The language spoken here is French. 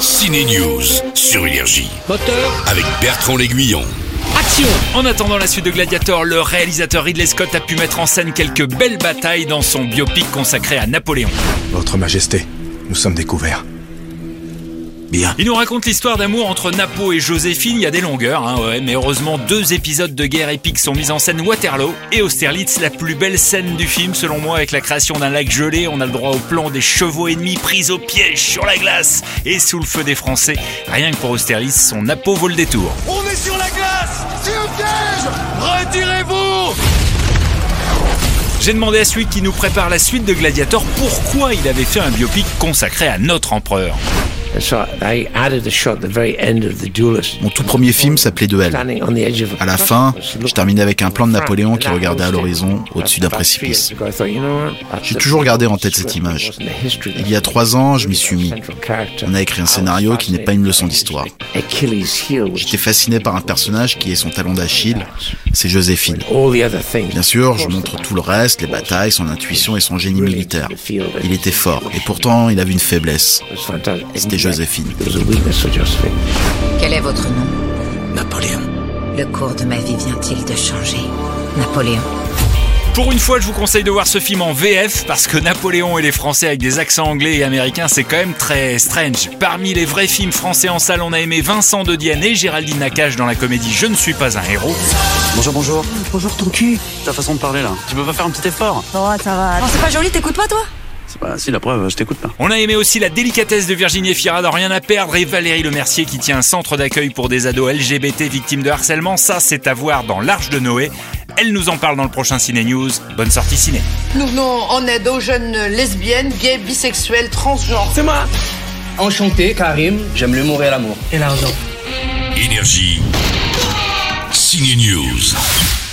Ciné News sur Énergie Moteur, avec Bertrand L'Aiguillon. action En attendant la suite de Gladiator, le réalisateur Ridley Scott a pu mettre en scène quelques belles batailles dans son biopic consacré à Napoléon. Votre Majesté, nous sommes découverts. Bien. Il nous raconte l'histoire d'amour entre Napo et Joséphine, il y a des longueurs, hein, ouais, mais heureusement deux épisodes de guerre épique sont mis en scène Waterloo et Austerlitz, la plus belle scène du film selon moi avec la création d'un lac gelé, on a le droit au plan des chevaux ennemis pris au piège sur la glace et sous le feu des Français. Rien que pour Austerlitz, son Napo vaut le détour. On est sur la glace C'est un piège Retirez-vous J'ai demandé à celui qui nous prépare la suite de Gladiator pourquoi il avait fait un biopic consacré à notre empereur. And so I added a shot at the very end of the duelist. Mon tout premier film s'appelait Duel. À la fin, je terminais avec un plan de Napoléon qui regardait à l'horizon, au-dessus d'un précipice. J'ai toujours gardé en tête cette image. Il y a trois ans, je m'y suis mis. On a écrit un scénario qui n'est pas une leçon d'histoire. J'étais fasciné par un personnage qui est son talon d'Achille, c'est Joséphine. Bien sûr, je montre tout le reste, les batailles, son intuition et son génie militaire. Il était fort, et pourtant il avait une faiblesse. C'était Joséphine. Quel est votre nom Napoléon. Le cours de ma vie vient-il de changer Napoléon. Pour une fois, je vous conseille de voir ce film en VF parce que Napoléon et les Français avec des accents anglais et américains, c'est quand même très strange. Parmi les vrais films français en salle, on a aimé Vincent de Dienne et Géraldine Nakache dans la comédie Je ne suis pas un héros. Bonjour, bonjour. Bonjour ton cul. Ta façon de parler là. Tu peux pas faire un petit effort Oh, ça va. Non, c'est pas joli, t'écoutes pas, toi? C'est pas si la preuve, je t'écoute pas. On a aimé aussi la délicatesse de Virginie Fira dans Rien à perdre et Valérie Lemercier qui tient un centre d'accueil pour des ados LGBT victimes de harcèlement. Ça, c'est à voir dans L'Arche de Noé. Elle nous en parle dans le prochain Ciné News. Bonne sortie ciné. Nous venons en aide aux jeunes lesbiennes, gays, bisexuels, transgenres. C'est moi Enchanté, Karim. J'aime l'humour et l'amour. Et l'argent. Énergie. Ciné News.